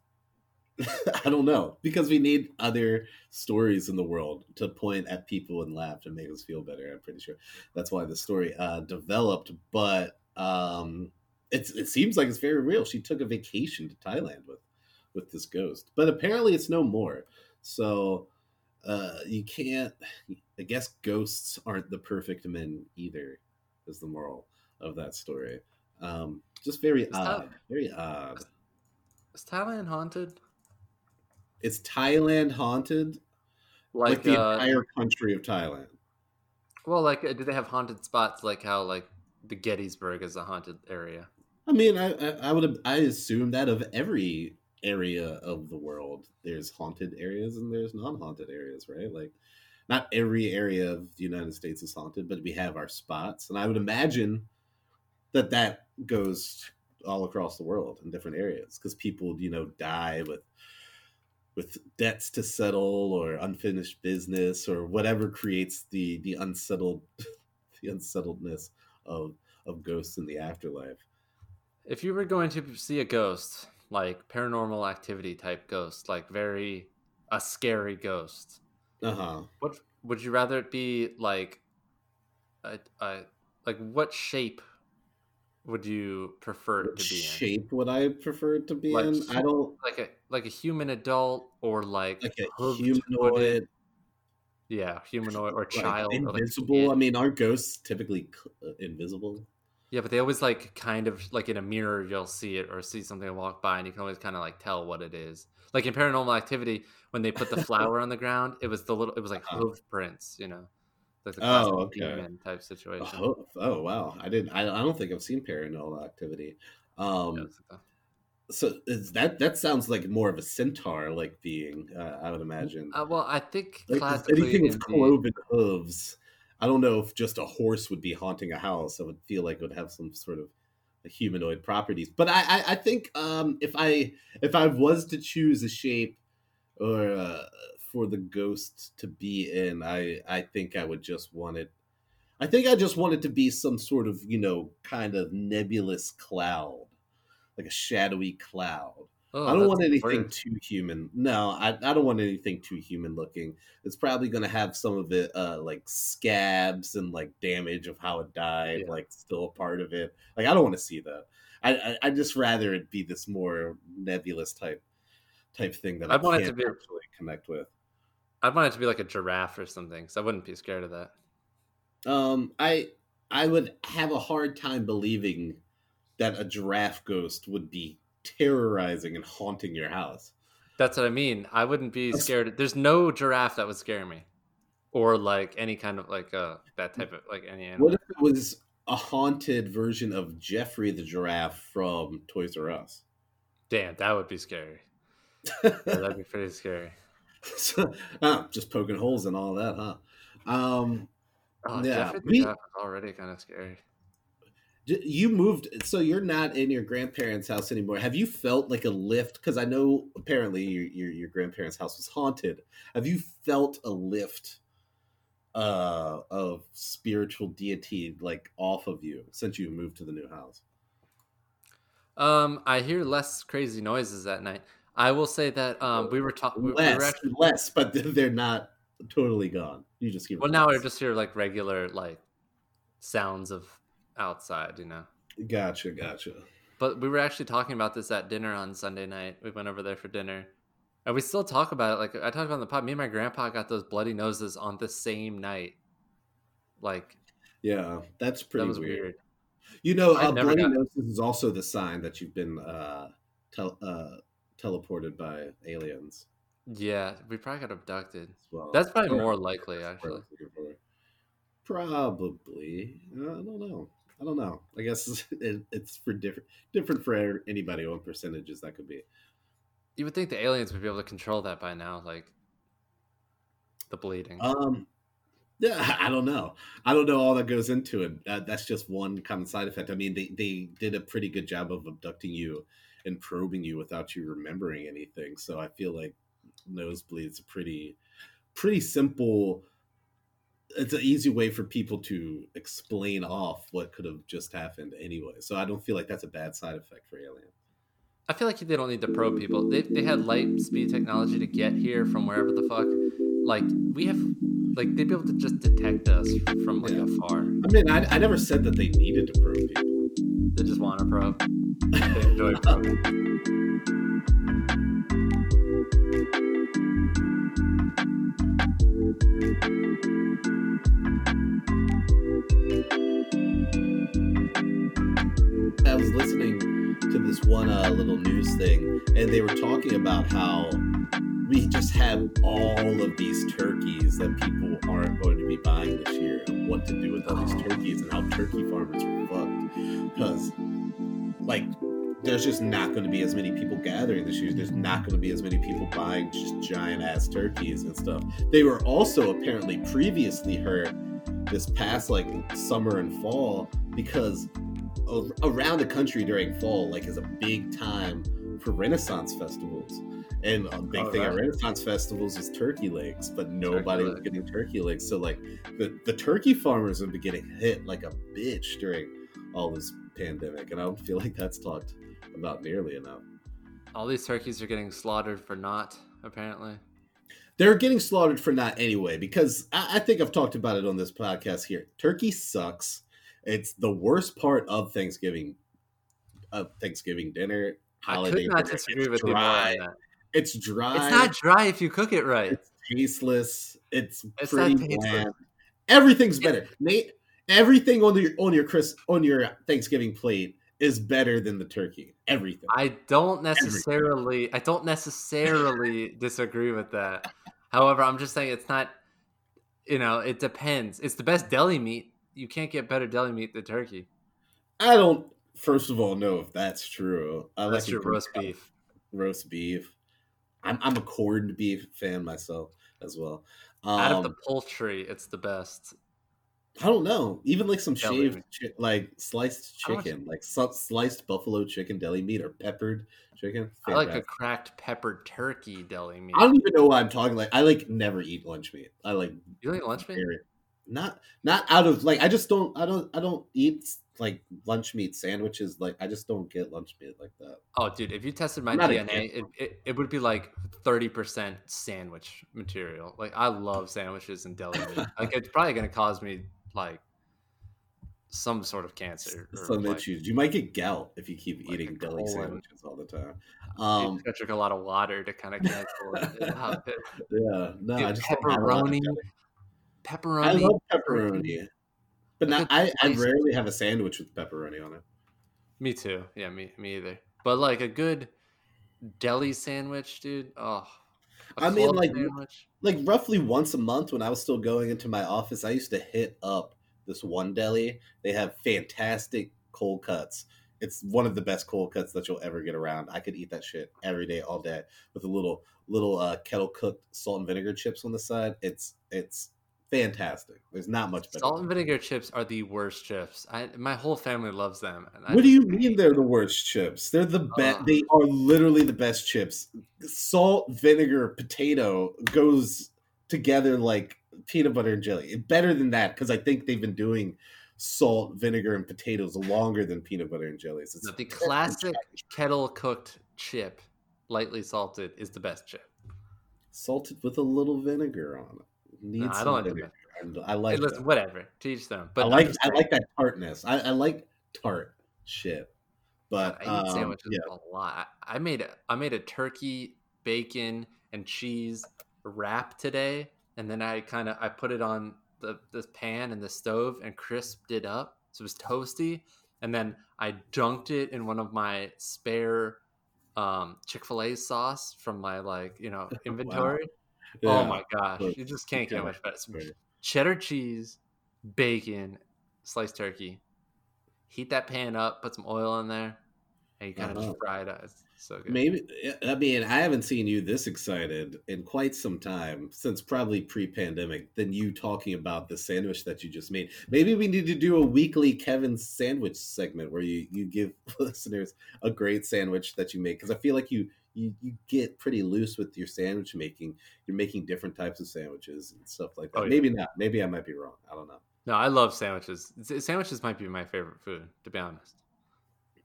I don't know because we need other stories in the world to point at people and laugh to make us feel better. I'm pretty sure that's why the story uh, developed. But um, it's it seems like it's very real. She took a vacation to Thailand with with this ghost, but apparently it's no more. So uh, you can't. I guess ghosts aren't the perfect men either. Is the moral of that story? Um, just very that- odd. Very odd. Is Thailand haunted? It's Thailand haunted, like, Like, the uh, entire country of Thailand. well, like, uh, do they have haunted spots like how like the Gettysburg is a haunted area? I mean, I, I, would I assume that of every area of the world, there's haunted areas and there's non-haunted areas, right? Like, not every area of the United States is haunted, but we have our spots, and I would imagine that that goes all across the world in different areas because people, you know, die with with debts to settle or unfinished business or whatever creates the the unsettled the unsettledness of of ghosts in the afterlife. If you were going to see a ghost, like paranormal activity type ghost, like very a scary ghost, Uh huh. what would you rather it be like? A, a like what shape would you prefer What to be in? shape would I prefer it to be Like in? I don't Like a like a human adult or like like a humanoid, hooded- yeah, humanoid or like child, or like invisible. I mean, aren't ghosts typically uh, invisible? Yeah, but they always like kind of like in a mirror you'll see it or see something walk by and you can always kind of like tell what it is. Like in paranormal activity, when they put the flower on the ground, it was the little it was like Uh-huh. hoof prints, you know. Like the Oh, classic okay. demon type situation. Oh, oh wow! I didn't. I, I don't think I've seen Paranormal Activity. Um, Yeah, it's like the- so is that that sounds like more of a centaur like being. Uh, I would imagine. Uh, well, I think Like, classically anything with cloven hooves. I don't know if just a horse would be haunting a house. I would feel like it would have some sort of humanoid properties. But I, I, I think um, if I if I was to choose a shape or uh, for the ghost to be in, I I think I would just want it. I think I just want it to be some sort of you know kind of nebulous cloud, like a shadowy cloud, Oh, I don't want anything worse. too human. No, I, I don't want anything too human looking. It's probably going to have some of it, uh, like scabs and like damage of how it died, Yeah. like still a part of it. Like I don't want to see that. I I I just rather it be this more nebulous type type thing that I I'd want it to be- actually connect with. I'd want it to be like a giraffe or something, so I wouldn't be scared of that. Um, I I would have a hard time believing that a giraffe ghost would be terrorizing and haunting your house. That's what I mean. I wouldn't be scared. There's no giraffe that would scare me, or like any kind of like uh that type of like any animal. What if it was a haunted version of Geoffrey the giraffe from Toys R Us? Damn, that would be scary. Yeah, that'd be pretty scary. So, ah, just poking holes and all that, huh? Um, Oh, Yeah, Geoffrey the we- giraffe is already kind of scary. You moved, so you're not in your grandparents' house anymore. Have you felt like a lift? Because I know apparently your, your your grandparents' house was haunted. Have you felt a lift uh, of spiritual deity like off of you since you moved to the new house? Um, I hear less crazy noises at night. I will say that um we were talking. We, we Less, were actually less, but they're not totally gone. You just keep. well now I just hear like regular like sounds of outside, you know. Gotcha, gotcha. But we were actually talking about this at dinner on Sunday night. We went over there for dinner. And we still talk about it. Like I talked about in the pod, me and my grandpa got those bloody noses on the same night. Like Yeah, that's pretty that was weird. weird. You know, uh, bloody noses is also the sign that you've been uh, tel- uh, teleported by aliens Yeah, we probably got abducted. as well. That's probably Or- more likely, that's what I actually. Probably. I don't know. I don't know. I guess it, it's for different different for anybody what percentages that could be. You would think the aliens would be able to control that by now, like the bleeding. Um, yeah, I don't know. I don't know all that goes into it. Uh, that's just one kind of side effect. I mean, they they did a pretty good job of abducting you and probing you without you remembering anything. So I feel like nosebleeds a pretty pretty simple. It's an easy way for people to explain off what could have just happened anyway. So I don't feel like that's a bad side effect for Alien. I feel like they don't need to probe people. They they had light speed technology to get here from wherever the fuck. Like we have, like they'd be able to just detect us from like Yeah. afar. I mean, I, I never said that they needed to probe people. They just want to probe. They enjoy probing. One uh, little news thing, and they were talking about how we just have all of these turkeys that people aren't going to be buying this year, and what to do with all these turkeys, and how turkey farmers are fucked. Because, like, there's just not going to be as many people gathering this year. There's not going to be as many people buying just giant ass turkeys and stuff. They were also apparently previously hurt this past like summer and fall because around the country during fall like is a big time for renaissance festivals. And a big Oh, thing at renaissance festivals is turkey legs but nobody was getting turkey legs. So like the, the turkey farmers have been getting hit like a bitch during all this pandemic and i don't feel like that's talked about nearly enough. All these turkeys are getting slaughtered for naught, apparently. they're getting slaughtered for not anyway because I, I think i've talked about it on this podcast here. Turkey sucks it's the worst part of thanksgiving of thanksgiving dinner I holiday could not dinner. disagree It's with you dry. on that. it's dry It's not dry if you cook it right. it's tasteless it's, It's pretty tasteless. bland everything's better nate everything on your on your chris on your thanksgiving plate is better than the turkey everything I don't necessarily I don't necessarily disagree with that. However, I'm just saying it's not you know, it depends. It's the best deli meat. You can't get better deli meat than turkey. i don't first of all know if that's true i That's like your roast beef. roast beef. I'm I'm a corned beef fan myself as well. Um, Out of the poultry, it's the best. I don't know, even like some Deli shaved, chi- like sliced chicken, like su- sliced buffalo chicken deli meat or peppered chicken. I like a cracked peppered turkey deli meat. I don't even know why I'm talking like I like never eat lunch meat. I like You like lunch meat? Not not out of like I just don't I don't I don't eat like lunch meat sandwiches. Like I just don't get lunch meat like that. Oh, dude, if you tested my DNA, it, it, it, would be like thirty percent sandwich material. Like I love sandwiches and deli meat. like it's probably gonna cause me like some sort of cancer. Some like, issues. You might get gout if you keep like eating deli sandwiches all the time. Um, you drink a lot of water to kind of cancel it. yeah, no, Dude, I just pepperoni. Pepperoni. I love pepperoni, but not. I, I rarely have a sandwich with pepperoni on it. Me too. Yeah, me me either. But like a good deli sandwich, dude. Oh, I mean, like sandwich. like roughly once a month when I was still going into my office, I used to hit up this one deli. They have fantastic cold cuts. It's one of the best cold cuts that you'll ever get around. I could eat that shit every day, all day, with a little little uh, kettle cooked salt and vinegar chips on the side. It's it's fantastic. There's not much better. Salt and vinegar chips are the worst chips. I my whole family loves them. what do you mean they're the worst chips? They're the best. Uh, they are literally the best chips. Salt, vinegar, potato goes together like peanut butter and jelly. Better than that because I think they've been doing salt, vinegar, and potatoes longer than peanut butter and jellies. It's the classic kettle cooked chip, lightly salted, is the best chip. Salted with a little vinegar on it. Needs no, I don't like vinegar. I like hey, listen, whatever. Teach them. But I like I like that tartness. I, I like tart shit. But I eat um, sandwiches yeah. a lot. I made a I made a turkey, bacon, and cheese wrap today, and then I kind of I put it on the this pan and the stove and crisped it up so it was toasty, and then I dunked it in one of my spare um, Chick Fil A sauce from my like you know inventory. wow. Oh yeah. Oh my gosh, you just can't get much better. Some cheddar cheese, bacon, sliced turkey. Heat that pan up, put some oil in there, and you kind of just fry it up. It's so good. Maybe I mean I haven't seen you this excited in quite some time since probably pre-pandemic than you talking about the sandwich that you just made. Maybe we need to do a weekly Kevin sandwich segment where you you give listeners a great sandwich that you make because I feel like you you you get pretty loose with your sandwich making. You're making different types of sandwiches and stuff like that. Oh, yeah. Maybe not. Maybe I might be wrong. I don't know. No, I love sandwiches. Sandwiches might be my favorite food, to be honest.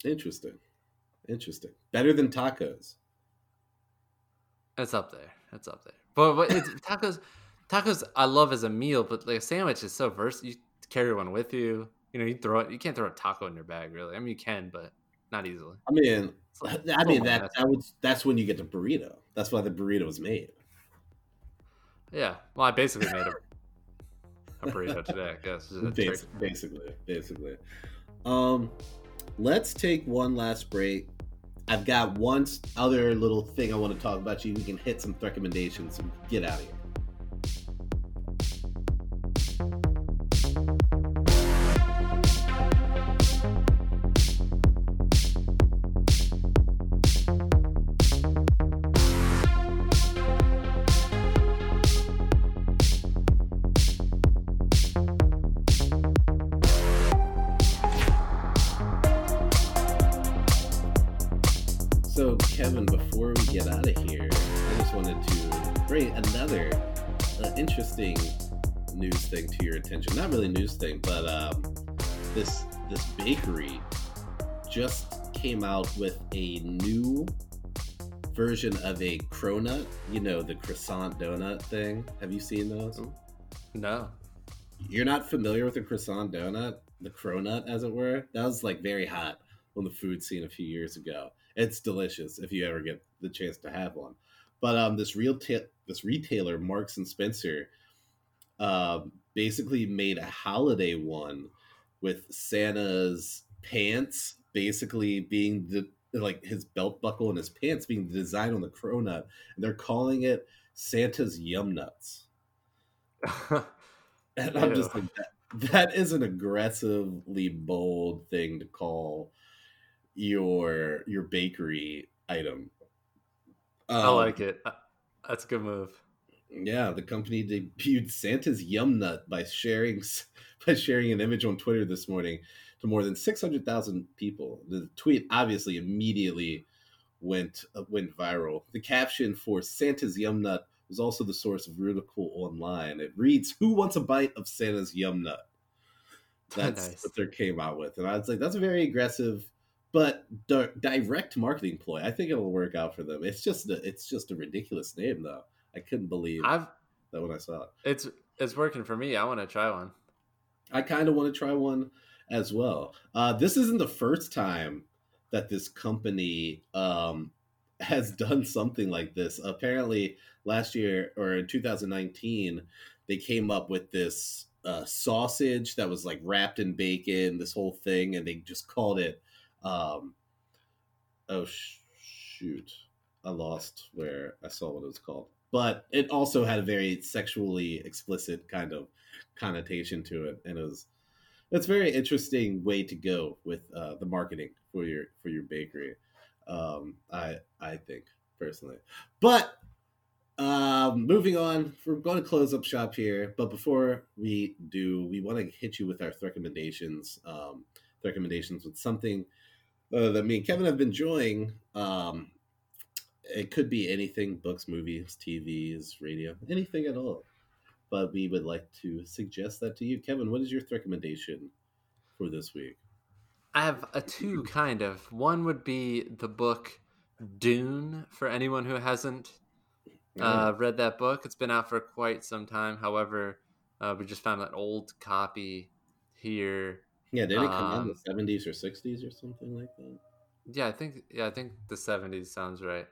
Interesting. Interesting. Better than tacos. It's up there. It's up there. But, but it's, tacos, tacos, I love as a meal. But like a sandwich is so versatile. You carry one with you. You know, you throw it. You can't throw a taco in your bag, really. I mean, you can, but not easily. I mean, I mean that that was that's when you get the burrito. That's why the burrito was made. Yeah. Well, I basically made a, a burrito today. I guess. Basically, basically, basically. Um, let's take one last break. I've got one other little thing I want to talk about. You, we can hit some recommendations and get out of here. Attention. Not really news thing, but um, this this bakery just came out with a new version of a cronut. You know, the croissant donut thing. Have you seen those? No. You're not familiar with the croissant donut, the cronut, as it were. That was like very hot on the food scene a few years ago. It's delicious if you ever get the chance to have one. But um, this real ta- this retailer, Marks and Spencer, um, basically made a holiday one with Santa's pants basically being the like his belt buckle and his pants being the design on the cronut, and they're calling it Santa's Yum Nuts. and I'm just like that, that is an aggressively bold thing to call your your bakery item. Um, I like it. That's a good move. Yeah, the company debuted Santa's Yum Nut by sharing by sharing an image on Twitter this morning to more than 600,000 people. The tweet obviously immediately went uh, went viral. The caption for Santa's Yum Nut was also the source of Ridicule Online. It reads, "Who wants a bite of Santa's yum nut?" That's Nice. what they came out with, and I was like, "That's a very aggressive, but di- direct marketing ploy. I think it'll work out for them. It's just a, it's just a ridiculous name, though. I couldn't believe I've that when I saw it. it's it's working for me. I want to try one. I kind of want to try one as well. Uh, this isn't the first time that this company um, has done something like this. Apparently, last year or in 2019, they came up with this uh, sausage that was like wrapped in bacon, this whole thing, and they just called it. Um, oh sh- shoot, I lost where I saw what it was called, but it also had a very sexually explicit kind of connotation to it, and it was it's a very interesting way to go with uh, the marketing for your for your bakery. Um, I I think personally, but um, moving on, we're going to close up shop here. But before we do, we want to hit you with our recommendations. Um, recommendations with something uh, that me and Kevin have been enjoying. Um, it could be anything: books, movies, TVs, radio, anything at all but we would like to suggest that to you. Kevin, what is your recommendation for this week? I have a two kind of. One would be the book Dune for anyone who hasn't uh, read that book. It's been out for quite some time. However, uh, we just found an old copy here. yeah, did it come out in um, the seventies or sixties or something like that? Yeah, I think yeah, I think the seventies sounds right.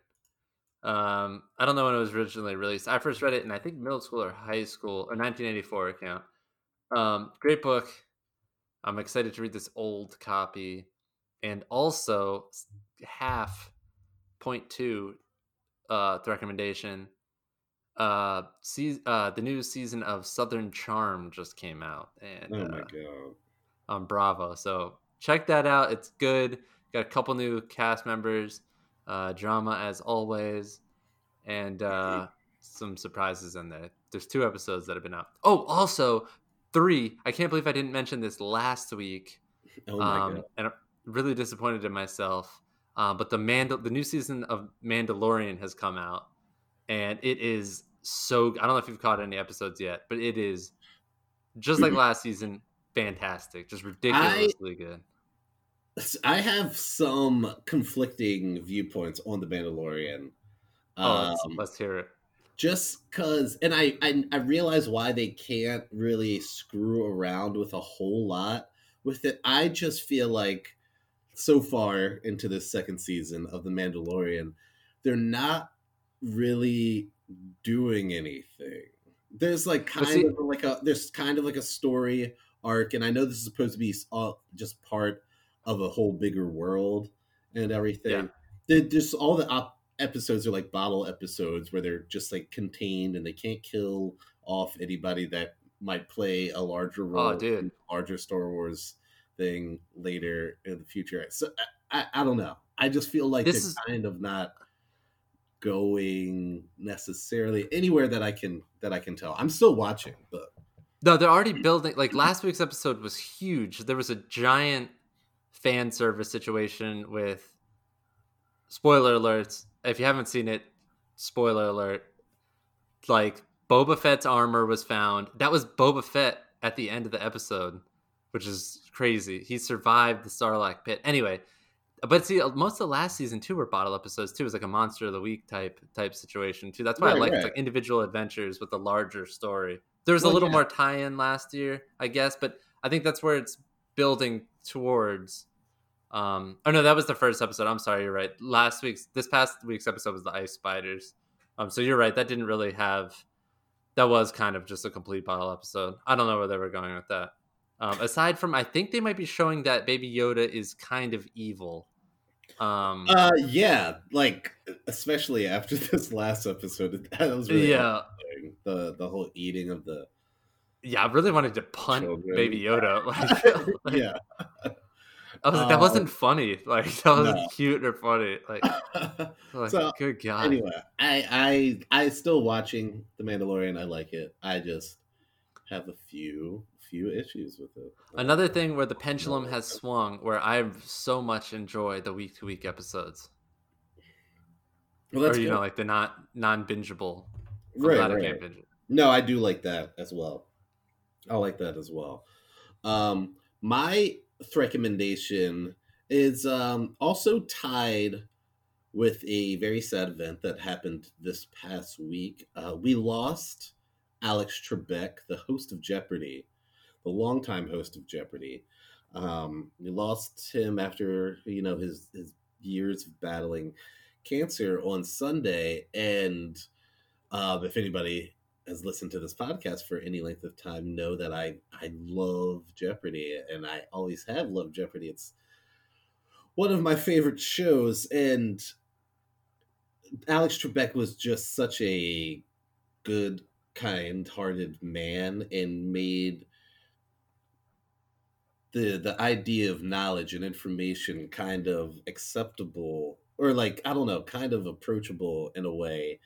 Um, I don't know when it was originally released. I first read it in I think middle school or high school or 1984 account. Um, great book. I'm excited to read this old copy, and also half point two uh, the recommendation. Uh, see, uh, the new season of Southern Charm just came out, and Oh my uh, god! on Bravo. So check that out. It's good. Got a couple new cast members, uh, drama as always, and uh, some surprises in there. There's two episodes that have been out. Oh, also three. I can't believe I didn't mention this last week. Oh my um, god! and I'm really disappointed in myself. Uh, but the Mandal- the new season of Mandalorian has come out, and it is so. I don't know if you've caught any episodes yet, but it is just like last season, fantastic, just ridiculously good. I have some conflicting viewpoints on the Mandalorian. Oh, let's, Um, let's hear it. just because and I, I i realize why they can't really screw around with a whole lot with it i just feel like so far into this second season of the mandalorian they're not really doing anything there's like kind see- of like a there's kind of like a story arc and i know this is supposed to be all, just part of a whole bigger world and everything Yeah. There's all the op- episodes are like bottle episodes where they're just like contained and they can't kill off anybody that might play a larger oh, role Oh, dude. in a larger Star Wars thing later in the future. So I, I, I don't know. I just feel like This they're is- kind of not going necessarily anywhere that I can that I can tell. I'm still watching, but No, they're already building. Like last week's episode was huge. There was a giant fan service situation with spoiler alerts. If you haven't seen it, spoiler alert. Like Boba Fett's armor was found. That was Boba Fett at the end of the episode, which is crazy. He survived the Sarlacc pit. Anyway, but see, uh, most of the last season too were bottle episodes too. It was like a monster of the week type type situation too. That's why I Right, like right. like individual adventures with a larger story. There was Well, a little yeah. more tie-in last year, I guess, but I think that's where it's building towards. Um, oh no, that was the first episode. I'm sorry, you're right. Last week's, this past week's episode was the ice spiders. Um, so you're right. That didn't really have. That was kind of just a complete bottle episode. I don't know where they were going with that. Um, aside from, I think they might be showing that Baby Yoda is kind of evil. Um, uh yeah, like especially after this last episode, that was really yeah, the the whole eating of the yeah. I really wanted to punt Children. Baby Yoda. Like, like, yeah. I was like, that Uh, wasn't funny. Like that wasn't no. cute or funny. Like, like So, good god. anyway, I I I still watching The Mandalorian. I like it. I just have a few few issues with it. Another thing where the pendulum has swung, where I so much enjoy the week to week episodes, well, or you good. know, like the not non bingeable Right, right. can't binge it. No, I do like that as well. I like that as well. Um, my recommendation is um, also tied with a very sad event that happened this past week. Uh, we lost Alex Trebek, the host of Jeopardy, the longtime host of Jeopardy. Um, we lost him after you know his his years of battling cancer on Sunday, and um, if anybody has listened to this podcast for any length of time know that I I love Jeopardy and I always have loved Jeopardy. It's one of my favorite shows and Alex Trebek was just such a good, kind-hearted man and made the the idea of knowledge and information kind of acceptable or like I don't know, kind of approachable in a way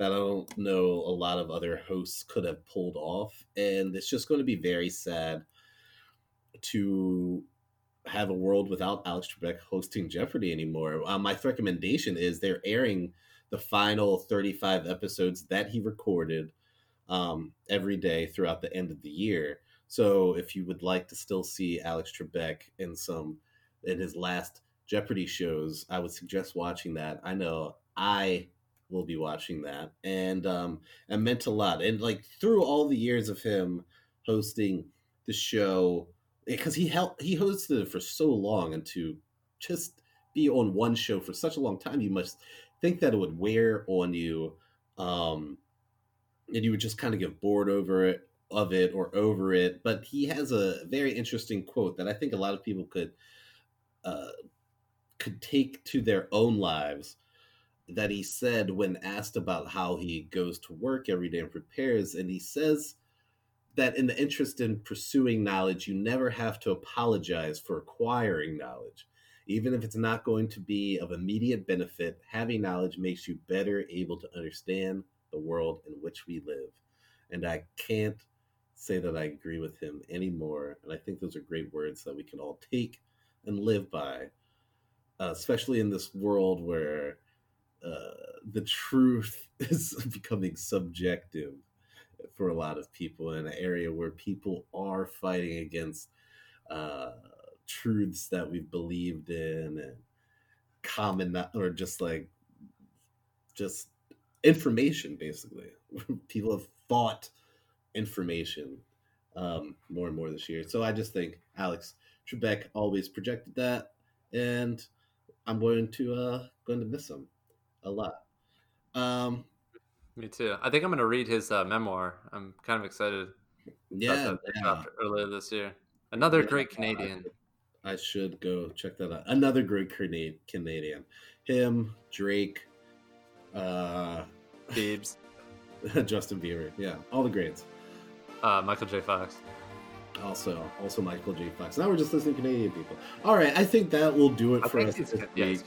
that I don't know a lot of other hosts could have pulled off. And it's just going to be very sad to have a world without Alex Trebek hosting Jeopardy anymore. Uh, my recommendation is they're airing the final 35 episodes that he recorded um, every day throughout the end of the year. So if you would like to still see Alex Trebek in some in his last Jeopardy shows, I would suggest watching that. I know I will be watching that, and um, it meant a lot. And like through all the years of him hosting the show, because he helped he hosted it for so long, and to just be on one show for such a long time, you must think that it would wear on you, um, and you would just kind of get bored over it of it or over it. But he has a very interesting quote that I think a lot of people could uh, could take to their own lives that he said when asked about how he goes to work every day and prepares. And he says that in the interest in pursuing knowledge, you never have to apologize for acquiring knowledge. Even if it's not going to be of immediate benefit, having knowledge makes you better able to understand the world in which we live. And I can't say that I agree with him anymore. And I think those are great words that we can all take and live by, uh, especially in this world where uh, the truth is becoming subjective for a lot of people in an area where people are fighting against uh, truths that we've believed in and common or just like just information basically. People have fought information um, more and more this year. So i just think alex trebek always projected that and i'm going to uh going to miss him a lot. Um, Me too. I think I'm going to read his uh, memoir. I'm kind of excited. Yeah, yeah. earlier this year. Another Yeah, great Canadian. should- I should go check that out. Another great Canadian. Him, Drake, uh, Biebs, Justin Bieber. Yeah, all the greats. uh, Michael J. Fox. Also, also Michael J. Fox. Now we're just listening to Canadian people. All right, I think that will do it I for us this yeah, week.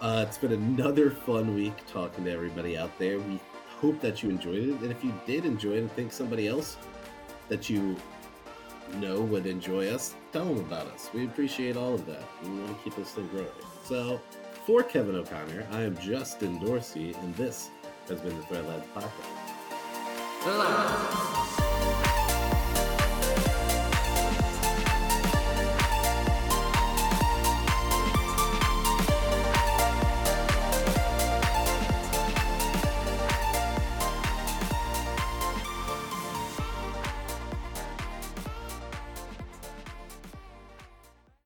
Uh, it's been another fun week talking to everybody out there. We hope that you enjoyed it. And if you did enjoy it and think somebody else that you know would enjoy us, tell them about us. We appreciate all of that. We want to keep this thing growing. So, for Kevin O'Connor, I am Justin Dorsey, and this has been the Threadlabs Podcast.